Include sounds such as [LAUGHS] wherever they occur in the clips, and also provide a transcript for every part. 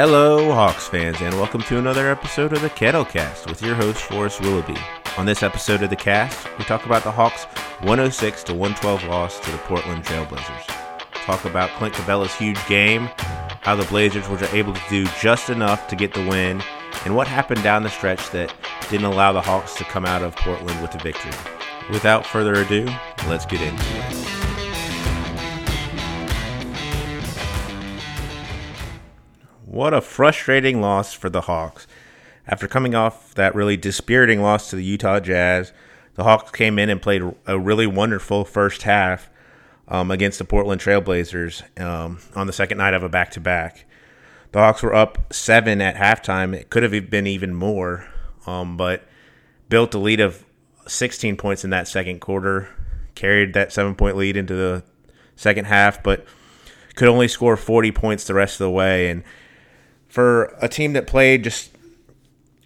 Hello, Hawks fans, and welcome to another episode of the Kettlecast with your host, Forrest Willoughby. On this episode of the cast, we talk about the Hawks' 106 to 112 loss to the Portland Trailblazers. Talk about Clint Capela's huge game, how the Blazers were able to do just enough to get the win, and what happened down the stretch that didn't allow the Hawks to come out of Portland with a victory. Without further ado, let's get into it. What a frustrating loss for the Hawks. After coming off that really dispiriting loss to the Utah Jazz, the Hawks came in and played a really wonderful first half um, against the Portland Trailblazers um, on the second night of a back to back. The Hawks were up seven at halftime. It could have been even more, um, but built a lead of 16 points in that second quarter, carried that seven point lead into the second half, but could only score 40 points the rest of the way. And for a team that played just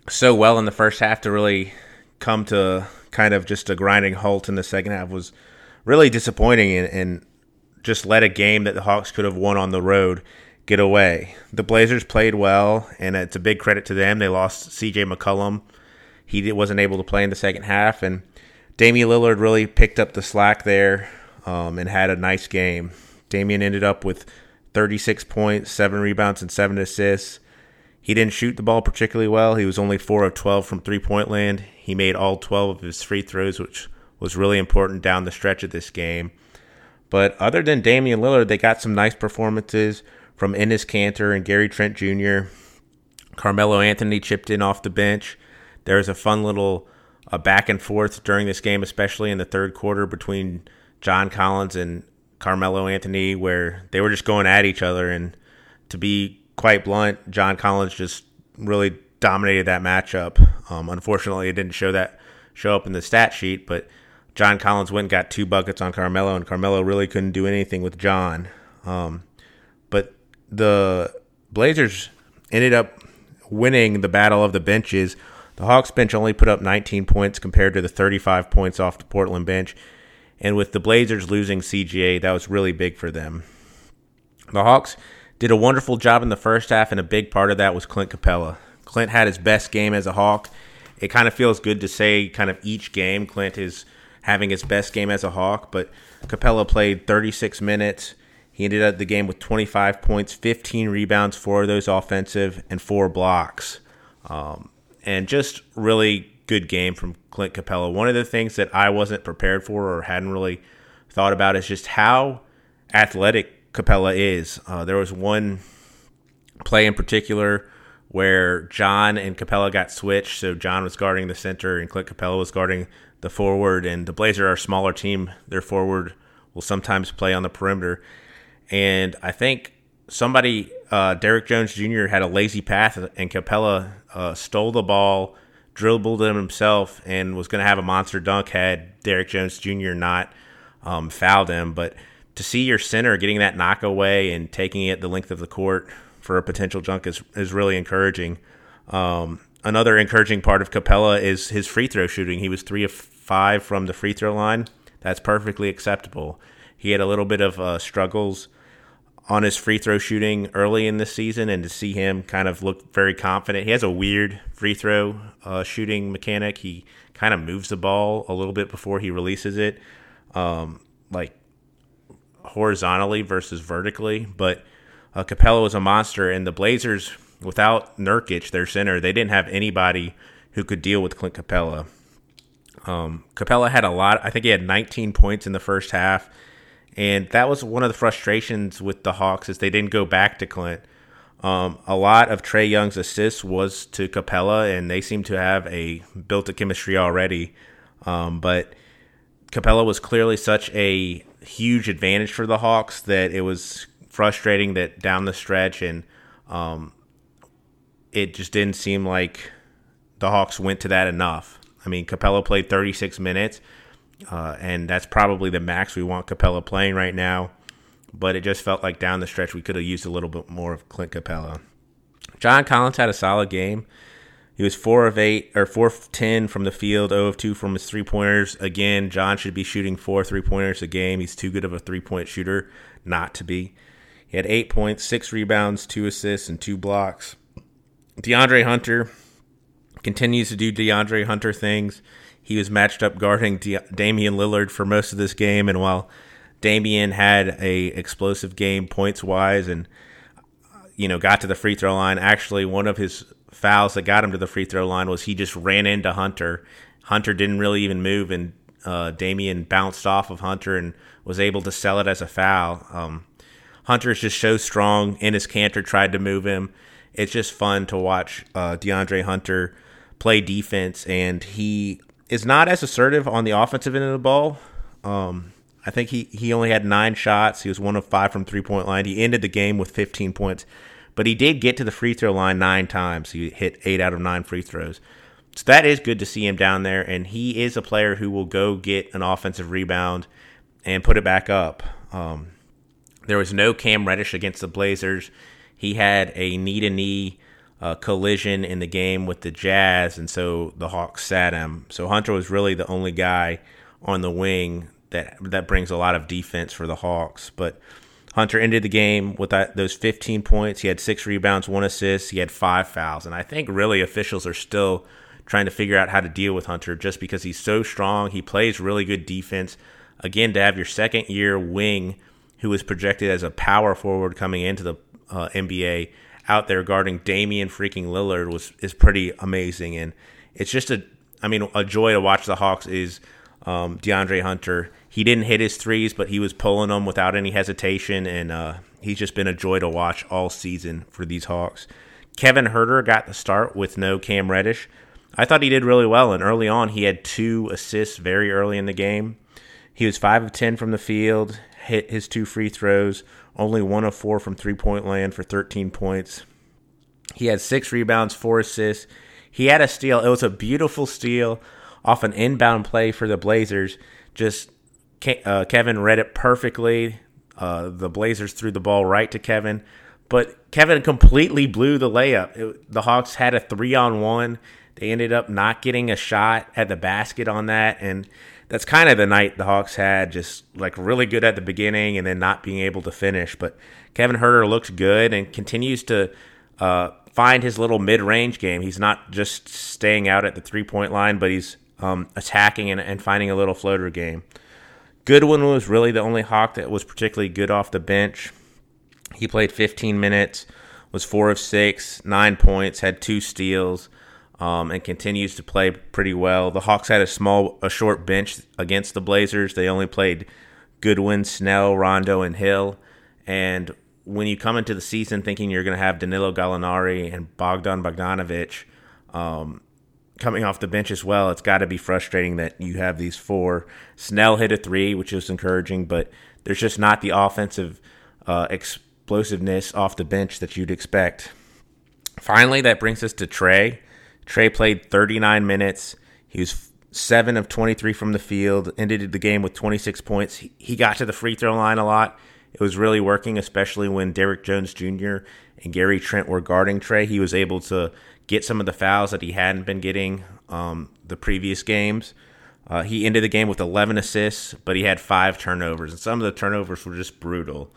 so well in the first half to really come to kind of just a grinding halt in the second half was really disappointing and, and just let a game that the Hawks could have won on the road get away. The Blazers played well, and it's a big credit to them. They lost C.J. McCollum; he wasn't able to play in the second half, and Damian Lillard really picked up the slack there um, and had a nice game. Damian ended up with 36 points, seven rebounds, and seven assists. He didn't shoot the ball particularly well. He was only 4 of 12 from three point land. He made all 12 of his free throws, which was really important down the stretch of this game. But other than Damian Lillard, they got some nice performances from Enes Kanter and Gary Trent Jr. Carmelo Anthony chipped in off the bench. There was a fun little uh, back and forth during this game, especially in the third quarter between John Collins and Carmelo Anthony, where they were just going at each other. And to be quite blunt, John Collins just really dominated that matchup. Um, unfortunately, it didn't show that show up in the stat sheet, but John Collins went and got two buckets on Carmelo, and Carmelo really couldn't do anything with John. Um, but the Blazers ended up winning the battle of the benches. The Hawks bench only put up 19 points compared to the 35 points off the Portland bench. And with the Blazers losing CJ, that was really big for them. The Hawks did a wonderful job in the first half, and a big part of that was Clint Capela. Clint had his best game as a Hawk. It kind of feels good to say, kind of each game, Clint is having his best game as a Hawk, but Capela played 36 minutes. He ended up the game with 25 points, 15 rebounds, four of those offensive, and four blocks. Um, and just really good game from Clint Capela. One of the things that I wasn't prepared for or hadn't really thought about is just how athletic Capela is. Uh, there was one play in particular where John and Capela got switched. So John was guarding the center and Clint Capela was guarding the forward. And the Blazers are a smaller team. Their forward will sometimes play on the perimeter. And I think somebody, uh, Derrick Jones Jr., had a lazy path and Capela uh, stole the ball dribbled him himself and was going to have a monster dunk had Derrick Jones Jr. not um, fouled him. But to see your center getting that knock away and taking it the length of the court for a potential junk is, is really encouraging. Um, another encouraging part of Capela is his free throw shooting. He was three of five from the free throw line. That's perfectly acceptable. He had a little bit of uh, struggles on his free throw shooting early in the season and to see him kind of look very confident. He has a weird free throw uh, shooting mechanic. He kind of moves the ball a little bit before he releases it, um, like horizontally versus vertically. But uh, Capela was a monster, and the Blazers, without Nurkic, their center, they didn't have anybody who could deal with Clint Capela. Um, Capela had a lot. I think he had 19 points in the first half and that was one of the frustrations with the Hawks is they didn't go back to Clint. Um, a lot of Trae Young's assists was to Capela, and they seem to have a built a chemistry already. Um, but Capela was clearly such a huge advantage for the Hawks that it was frustrating that down the stretch and um, it just didn't seem like the Hawks went to that enough. I mean, Capela played 36 minutes uh, and that's probably the max we want Capela playing right now. But it just felt like down the stretch we could have used a little bit more of Clint Capela. John Collins had a solid game. He was four of eight or four of ten from the field, zero of two from his three pointers. Again, John should be shooting four three pointers a game. He's too good of a three point shooter not to be. He had eight points, six rebounds, two assists, and two blocks. DeAndre Hunter continues to do DeAndre Hunter things. He was matched up guarding Damian Lillard for most of this game, and while Damian had a explosive game points wise, and uh, you know got to the free throw line, actually one of his fouls that got him to the free throw line was he just ran into Hunter. Hunter didn't really even move, and uh, Damian bounced off of Hunter and was able to sell it as a foul. Um, is just so strong. Enes Kanter tried to move him. It's just fun to watch uh, DeAndre Hunter play defense, and he is not as assertive on the offensive end of the ball. Um, I think he, he only had nine shots. He was one of five from three point line. He ended the game with 15 points, but he did get to the free throw line nine times. He hit eight out of nine free throws. So that is good to see him down there, and he is a player who will go get an offensive rebound and put it back up. Um, there was no Cam Reddish against the Blazers. He had a knee to knee collision in the game with the Jazz, and so the Hawks sat him. So Hunter was really the only guy on the wing that that brings a lot of defense for the Hawks. But Hunter ended the game with that, those 15 points. He had six rebounds, one assist. He had five fouls, and I think really officials are still trying to figure out how to deal with Hunter just because he's so strong. He plays really good defense. Again, to have your second year wing who was projected as a power forward coming into the uh, NBA out there guarding Damian freaking Lillard was is pretty amazing, and it's just a I mean a joy to watch the Hawks is um, DeAndre Hunter. He didn't hit his threes, but he was pulling them without any hesitation, and uh, he's just been a joy to watch all season for these Hawks. Kevin Huerter got the start with no Cam Reddish. I thought he did really well, and early on he had two assists very early in the game. He was five of ten from the field, hit his two free throws, only one of four from three point land for 13 points. He had six rebounds, four assists. He had a steal. It was a beautiful steal off an inbound play for the Blazers. Just uh, Kevin read it perfectly. Uh, the Blazers threw the ball right to Kevin, but Kevin completely blew the layup. It, the Hawks had a three on one. They ended up not getting a shot at the basket on that, and that's kind of the night the Hawks had, just like really good at the beginning and then not being able to finish. But Kevin Huerter looks good and continues to uh, find his little mid-range game. He's not just staying out at the three-point line, but he's um, attacking and, and finding a little floater game. Goodwin was really the only Hawk that was particularly good off the bench. He played 15 minutes, was four of six, nine points, had two steals um, and continues to play pretty well. The Hawks had a small, a short bench against the Blazers. They only played Goodwin, Snell, Rondo, and Hill. And when you come into the season thinking you're going to have Danilo Gallinari and Bogdan Bogdanovic um, coming off the bench as well, it's got to be frustrating that you have these four. Snell hit a three, which was encouraging, but there's just not the offensive uh, explosiveness off the bench that you'd expect. Finally, that brings us to Trae. Trae played 39 minutes. He was 7 of 23 from the field, ended the game with 26 points. He got to the free throw line a lot. It was really working, especially when Derrick Jones Jr. and Gary Trent were guarding Trae. He was able to get some of the fouls that he hadn't been getting um, the previous games. Uh, he ended the game with 11 assists, but he had five turnovers, and some of the turnovers were just brutal,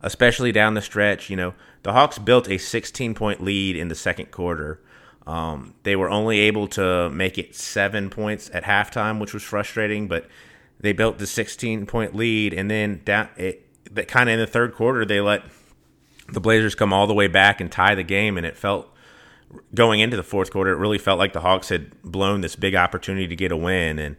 especially down the stretch. You know, the Hawks built a 16 point lead in the second quarter. Um, they were only able to make it seven points at halftime, which was frustrating. But they built the 16 point lead, and then down it, that kind of in the third quarter they let the Blazers come all the way back and tie the game, and it felt going into the fourth quarter, it really felt like the Hawks had blown this big opportunity to get a win, and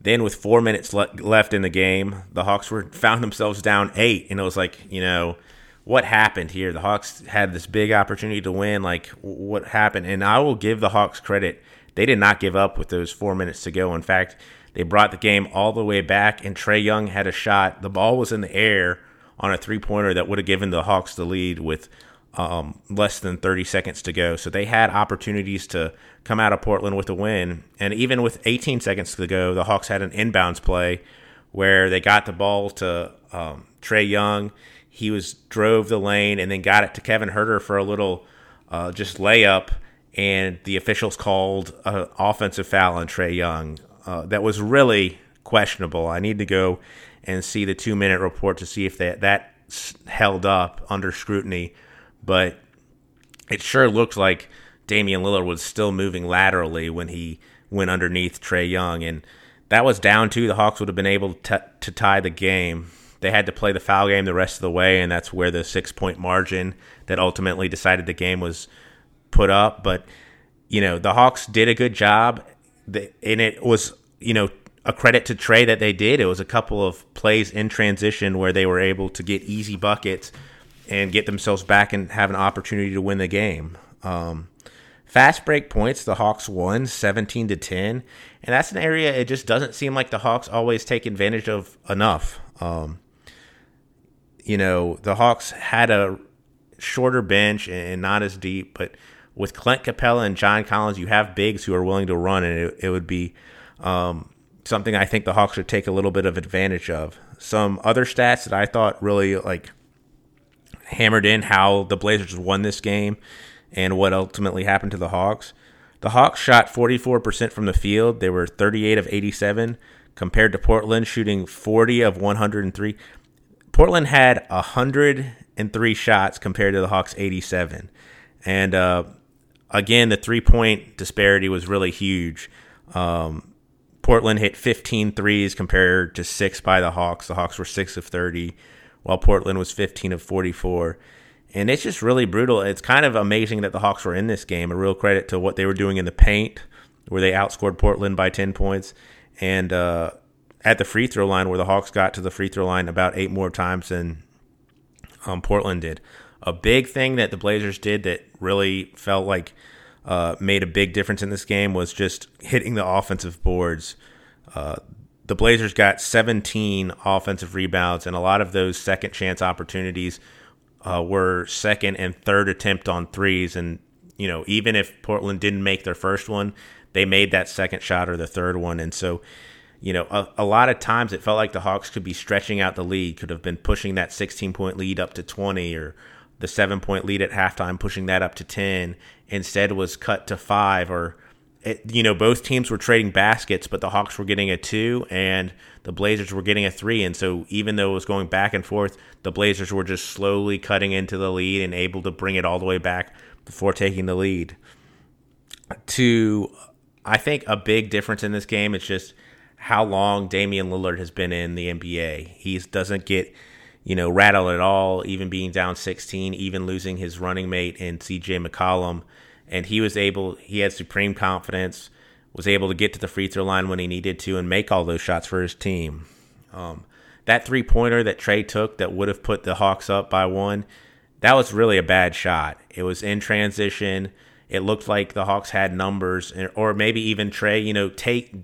then with four minutes le- left in the game, the Hawks were [LAUGHS] found themselves down eight, and it was like you know what happened here. The Hawks had this big opportunity to win. Like, what happened? And I will give the Hawks credit. They did not give up with those four minutes to go. In fact, they brought the game all the way back, and Trae Young had a shot. The ball was in the air on a three pointer that would have given the Hawks the lead with um, less than 30 seconds to go. So they had opportunities to come out of Portland with a win. And even with 18 seconds to go, the Hawks had an inbounds play where they got the ball to um, Trae Young he was drove the lane and then got it to Kevin Huerter for a little uh, just layup, and the officials called an offensive foul on Trae Young. Uh, that was really questionable. I need to go and see the two minute report to see if that that held up under scrutiny, but it sure looked like Damian Lillard was still moving laterally when he went underneath Trae Young, and that was down to the Hawks would have been able to, to tie the game. They had to play the foul game the rest of the way, and that's where the six point margin that ultimately decided the game was put up. But you know the Hawks did a good job, and it was you know a credit to Trae that they did. It was a couple of plays in transition where they were able to get easy buckets and get themselves back and have an opportunity to win the game. Um, fast break points, the Hawks won 17 to 10, and that's an area it just doesn't seem like the Hawks always take advantage of enough. Um, you know, the Hawks had a shorter bench and not as deep, but with Clint Capela and John Collins, you have bigs who are willing to run, and it, it would be um, something I think the Hawks should take a little bit of advantage of. Some other stats that I thought really like hammered in how the Blazers won this game and what ultimately happened to the Hawks. The Hawks shot 44% from the field. They were 38 of 87 compared to Portland shooting 40 of 103. Portland had 103 shots compared to the Hawks 87. And uh, again, the three point disparity was really huge. Um, Portland hit 15 threes compared to six by the Hawks. The Hawks were six of 30, while Portland was 15 of 44. And it's just really brutal. It's kind of amazing that the Hawks were in this game. A real credit to what they were doing in the paint, where they outscored Portland by 10 points, and uh, at the free throw line, where the Hawks got to the free throw line about eight more times than um, Portland did. A big thing that the Blazers did that really felt like uh, made a big difference in this game was just hitting the offensive boards. Uh, the Blazers got 17 offensive rebounds, and a lot of those second chance opportunities uh, were second and third attempt on threes. And, you know, even if Portland didn't make their first one, they made that second shot or the third one. And so, you know, a, a lot of times it felt like the Hawks could be stretching out the lead, could have been pushing that 16 point lead up to 20 or the seven point lead at halftime, pushing that up to 10, instead was cut to five. Or, it, you know, both teams were trading baskets, but the Hawks were getting a two and the Blazers were getting a three. And so, even though it was going back and forth, the Blazers were just slowly cutting into the lead and able to bring it all the way back before taking the lead. To, I think, a big difference in this game is just how long Damian Lillard has been in the NBA. He doesn't get you know, rattled at all, even being down 16, even losing his running mate in CJ McCollum. And he was able, he had supreme confidence, was able to get to the free throw line when he needed to and make all those shots for his team. Um, that three pointer that Trae took that would have put the Hawks up by one, that was really a bad shot. It was in transition. It looked like the Hawks had numbers, or maybe even Trae you know, take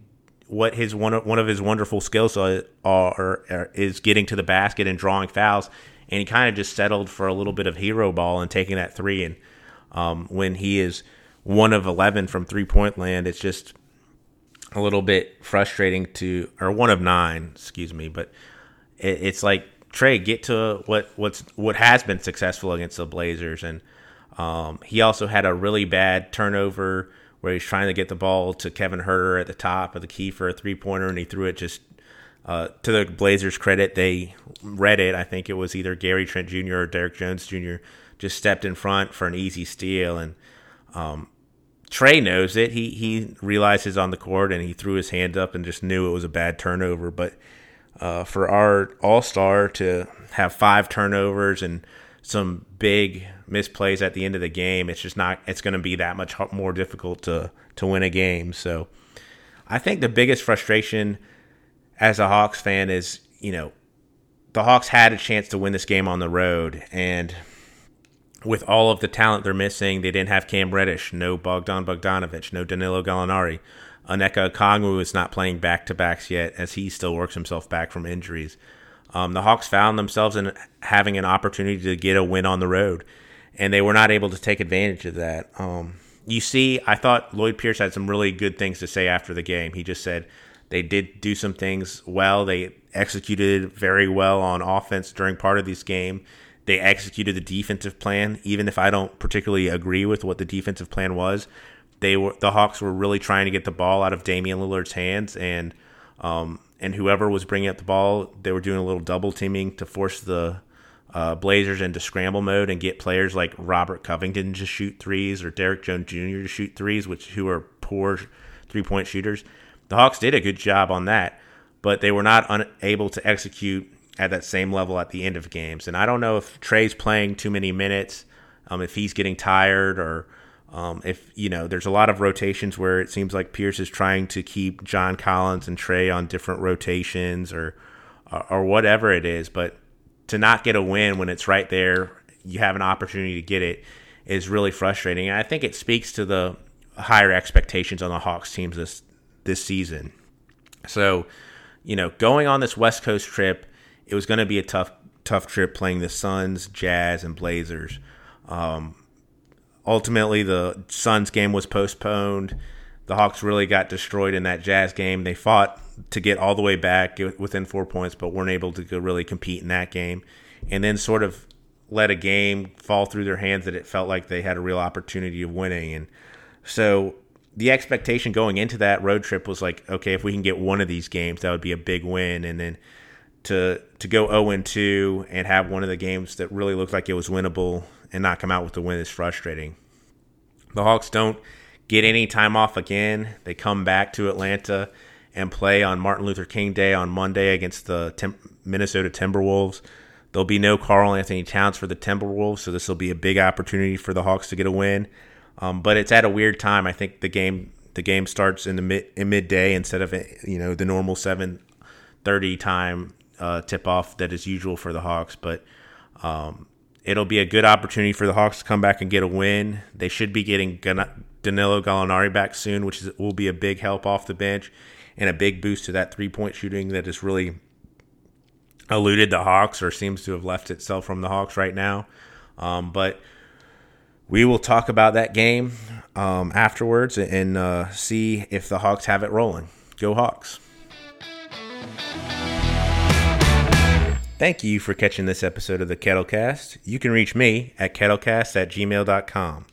what his one one of his wonderful skills are, are, are, is getting to the basket and drawing fouls, and he kind of just settled for a little bit of hero ball and taking that three. And um, when he is one of eleven from three point land, it's just a little bit frustrating to, or one of nine, excuse me. But it, it's like Trae, get to what what's what has been successful against the Blazers, and um, he also had a really bad turnover where he's trying to get the ball to Kevin Huerter at the top of the key for a three pointer, and he threw it just uh, to the Blazers' credit. They read it. I think it was either Gary Trent Jr. or Derrick Jones Jr. just stepped in front for an easy steal, and um, Trae knows it. He he realizes on the court, and he threw his hand up and just knew it was a bad turnover. But uh, for our All Star to have five turnovers and some big misplays at the end of the game, it's just not. It's going to be that much more difficult to to win a game. So, I think the biggest frustration as a Hawks fan is, you know, the Hawks had a chance to win this game on the road, and with all of the talent they're missing, they didn't have Cam Reddish, no Bogdan Bogdanovic, no Danilo Gallinari. Onyeka Okongwu is not playing back to backs yet as he still works himself back from injuries. Um, the Hawks found themselves in having an opportunity to get a win on the road, and they were not able to take advantage of that. Um, you see, I thought Lloyd Pierce had some really good things to say after the game. He just said they did do some things well. They executed very well on offense during part of this game. They executed the defensive plan, even if I don't particularly agree with what the defensive plan was. They were the Hawks were really trying to get the ball out of Damian Lillard's hands, and um, and whoever was bringing up the ball, they were doing a little double teaming to force the uh, Blazers into scramble mode and get players like Robert Covington to shoot threes or Derrick Jones Jr. to shoot threes, which who are poor three point shooters. The Hawks did a good job on that, but they were not unable to execute at that same level at the end of games. And I don't know if Trae's playing too many minutes, um, if he's getting tired, or um, if you know, there's a lot of rotations where it seems like Pierce is trying to keep John Collins and Trae on different rotations, or or whatever it is. But to not get a win when it's right there, you have an opportunity to get it, is really frustrating. And I think it speaks to the higher expectations on the Hawks teams this this season. So, you know, going on this West Coast trip it was going to be a tough tough trip playing the Suns, Jazz, and Blazers. Um, ultimately, the Suns game was postponed. The Hawks really got destroyed in that Jazz game. They fought to get all the way back within four points, but weren't able to really compete in that game. And then sort of let a game fall through their hands that it felt like they had a real opportunity of winning. And so the expectation going into that road trip was like, okay, if we can get one of these games, that would be a big win. And then to to go 0 and 2 and have one of the games that really looked like it was winnable and not come out with the win is frustrating. The Hawks don't get any time off again. They come back to Atlanta and play on Martin Luther King Day on Monday against the Tim- Minnesota Timberwolves. There'll be no Karl-Anthony Towns for the Timberwolves, so this will be a big opportunity for the Hawks to get a win. Um, but it's at a weird time. I think the game the game starts in the mid in midday instead of you know the normal seven thirty time uh, tip off that is usual for the Hawks, but um, it'll be a good opportunity for the Hawks to come back and get a win. They should be getting Danilo Gallinari back soon, which is, will be a big help off the bench and a big boost to that three point shooting that has really eluded the Hawks or seems to have left itself from the Hawks right now. Um, but we will talk about that game um, afterwards and uh, see if the Hawks have it rolling. Go Hawks. Thank you for catching this episode of the Kettlecast. You can reach me at kettlecast at gmail.com.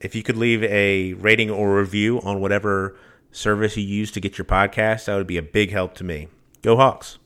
If you could leave a rating or review on whatever service you use to get your podcast, that would be a big help to me. Go Hawks!